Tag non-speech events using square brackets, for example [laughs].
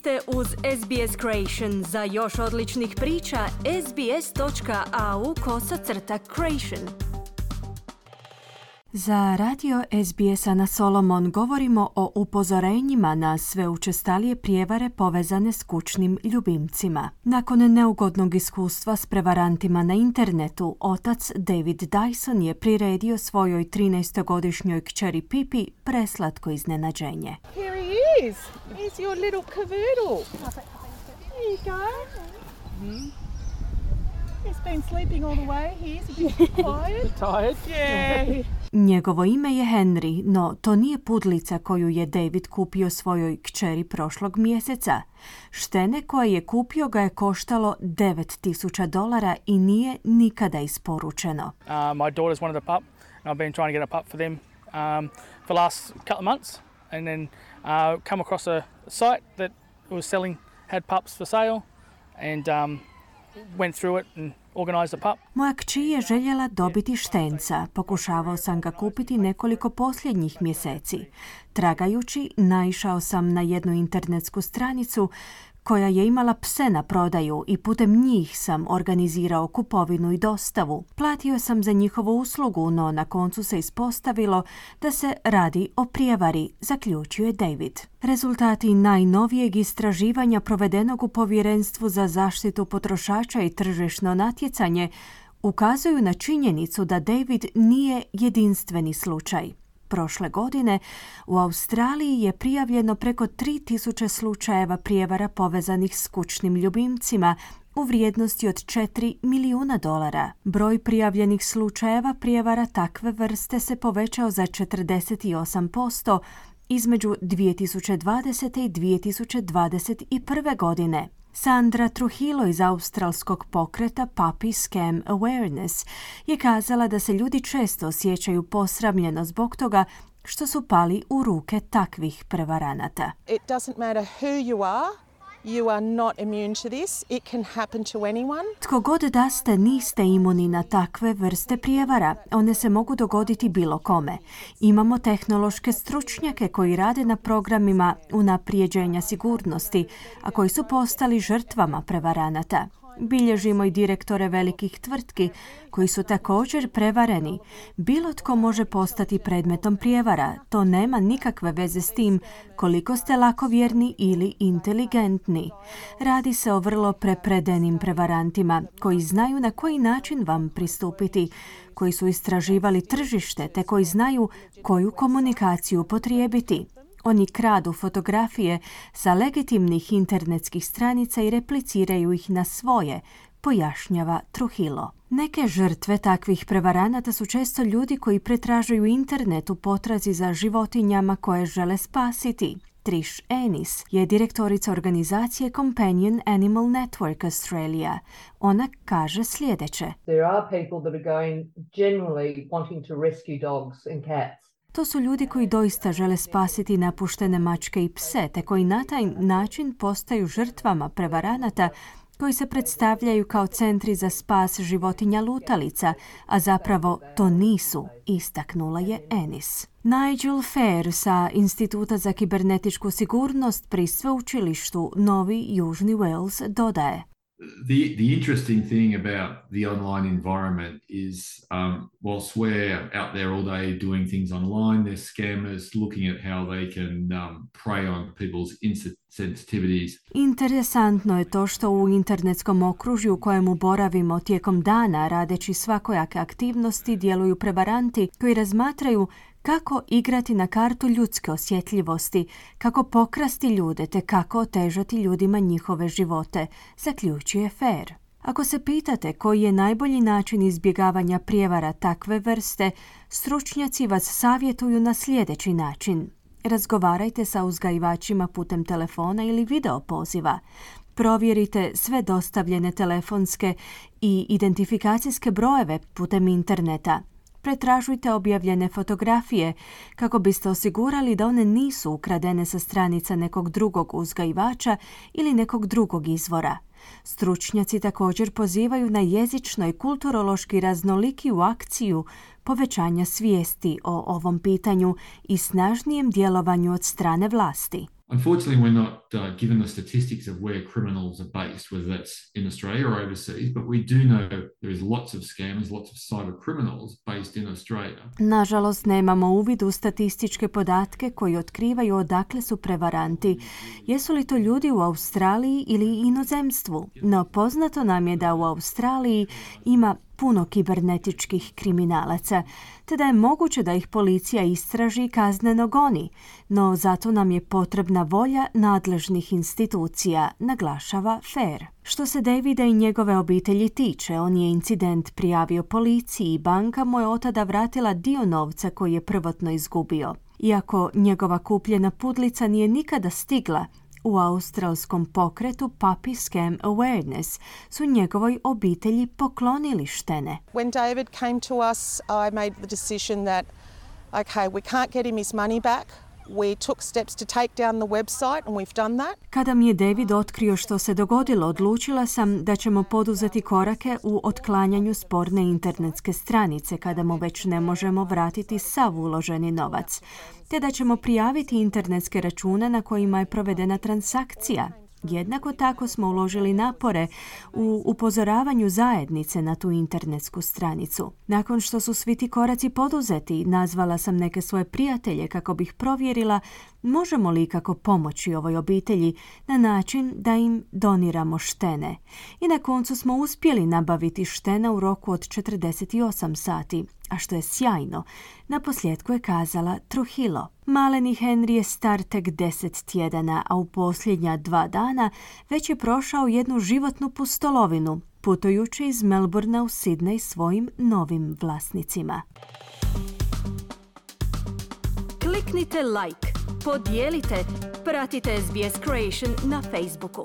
ste uz SBS Creation. Za još odličnih priča, sbs.au kosacrta creation. Za radio SBS-a na Solomon govorimo o upozorenjima na sve učestalije prijevare povezane s kućnim ljubimcima. Nakon neugodnog iskustva s prevarantima na internetu, otac David Dyson je priredio svojoj 13-godišnjoj kćeri Pipi preslatko iznenađenje. Here he is. Here's your little cavoodle. There you go. He's been sleeping all the way. He's a bit [laughs] tired. Tired? Yeah. [laughs] Njegovo ime je Henry, no to nije pudlica koju je David kupio svojoj kćeri prošlog mjeseca. Štene koje je kupio ga je koštalo 9000 dolara i nije nikada isporučeno. Uh, my daughters wanted a pup, and I've been trying to get a pup for them um, for the last couple of months. And then uh, come across a site that was selling, had pups for sale, and um, went through it and organised a pup. Moja kći je željela dobiti štenca. Pokušavao sam ga kupiti nekoliko posljednjih mjeseci. Tragajući, naišao sam na jednu internetsku stranicu koja je imala pse na prodaju i putem njih sam organizirao kupovinu i dostavu. Platio sam za njihovu uslugu, no na koncu se ispostavilo da se radi o prijevari, zaključio je David. Rezultati najnovijeg istraživanja provedenog u Povjerenstvu za zaštitu potrošača i tržišno natjecanje ukazuju na činjenicu da David nije jedinstveni slučaj. Prošle godine u Australiji je prijavljeno preko 3000 slučajeva prijevara povezanih s kućnim ljubimcima u vrijednosti od 4 milijuna dolara. Broj prijavljenih slučajeva prijevara takve vrste se povećao za 48% između 2020. i 2021. godine. Sandra Trujillo iz australskog pokreta Puppy Scam Awareness je kazala da se ljudi često osjećaju posramljeno zbog toga što su pali u ruke takvih prevaranata. It doesn't matter who you are. You are not immune to this. It can happen to anyone. Tko god da ste, niste imuni na takve vrste prijevara. One se mogu dogoditi bilo kome. Imamo tehnološke stručnjake koji rade na programima unaprijeđenja sigurnosti, a koji su postali žrtvama prevaranata. Bilježimo i direktore velikih tvrtki koji su također prevareni. Bilo tko može postati predmetom prijevara. To nema nikakve veze s tim koliko ste lakovjerni ili inteligentni. Radi se o vrlo prepredenim prevarantima koji znaju na koji način vam pristupiti, koji su istraživali tržište te koji znaju koju komunikaciju potrijebiti. Oni kradu fotografije sa legitimnih internetskih stranica i repliciraju ih na svoje, pojašnjava Truhilo. Neke žrtve takvih prevaranata su često ljudi koji pretražuju internet u potrazi za životinjama koje žele spasiti. Trish Ennis je direktorica organizacije Companion Animal Network Australia. Ona kaže sljedeće. There are people that are going generally wanting to rescue dogs and cats. To su ljudi koji doista žele spasiti napuštene mačke i pse, te koji na taj način postaju žrtvama prevaranata koji se predstavljaju kao centri za spas životinja lutalica, a zapravo to nisu, istaknula je Ennis. Nigel Fair sa Instituta za kibernetičku sigurnost pri sveučilištu Novi Južni Wales dodaje. The the interesting thing about the online environment is um, whilst we're out there all day doing things online, there's scammers looking at how they can um, prey on people's insensitivities. Interesantno je to što u internetskom okružju u kojemu boravimo tijekom dana radeći svakojake aktivnosti djeluju prevaranti koji razmatraju kako igrati na kartu ljudske osjetljivosti, kako pokrasti ljude te kako otežati ljudima njihove živote, zaključuje Fair. Ako se pitate koji je najbolji način izbjegavanja prijevara takve vrste, stručnjaci vas savjetuju na sljedeći način. Razgovarajte sa uzgajivačima putem telefona ili video poziva. Provjerite sve dostavljene telefonske i identifikacijske brojeve putem interneta. Pretražujte objavljene fotografije kako biste osigurali da one nisu ukradene sa stranica nekog drugog uzgajivača ili nekog drugog izvora. Stručnjaci također pozivaju na jezično i kulturološki raznolikiju akciju povećanja svijesti o ovom pitanju i snažnijem djelovanju od strane vlasti. Unfortunately, we're not uh, given the statistics of where criminals are based, whether that's in Australia or overseas, but we do know there is lots of scammers, lots of cyber criminals based in Australia. Nažalost, nemamo uvid u statističke podatke koji otkrivaju odakle su prevaranti. Jesu li to ljudi u Australiji ili inozemstvu? No poznato nam je da u Australiji ima puno kibernetičkih kriminalaca, te da je moguće da ih policija istraži i kazneno goni, no zato nam je potrebna volja nadležnih institucija, naglašava Fair. Što se Davida i njegove obitelji tiče, on je incident prijavio policiji i banka mu je otada vratila dio novca koji je prvotno izgubio. Iako njegova kupljena pudlica nije nikada stigla, u australskom pokretu Puppy Scam Awareness su njegovoj obitelji poklonili štene. When David came to us, I made the decision that, okay, we can't get him his money back. We took steps to take down the website and we've done that. Kada mi je David otkrio što se dogodilo, odlučila sam da ćemo poduzeti korake u otklanjanju sporne internetske stranice kada mu već ne možemo vratiti sav uloženi novac, te da ćemo prijaviti internetske račune na kojima je provedena transakcija Jednako tako smo uložili napore u upozoravanju zajednice na tu internetsku stranicu. Nakon što su svi ti koraci poduzeti, nazvala sam neke svoje prijatelje kako bih provjerila možemo li kako pomoći ovoj obitelji na način da im doniramo štene. I na koncu smo uspjeli nabaviti štene u roku od 48 sati, a što je sjajno, na posljedku je kazala Truhilo. Maleni Henry je star tek deset tjedana, a u posljednja dva dana već je prošao jednu životnu pustolovinu, putujući iz Melbourna u Sydney svojim novim vlasnicima. Kliknite like, podijelite, pratite SBS Creation na Facebooku.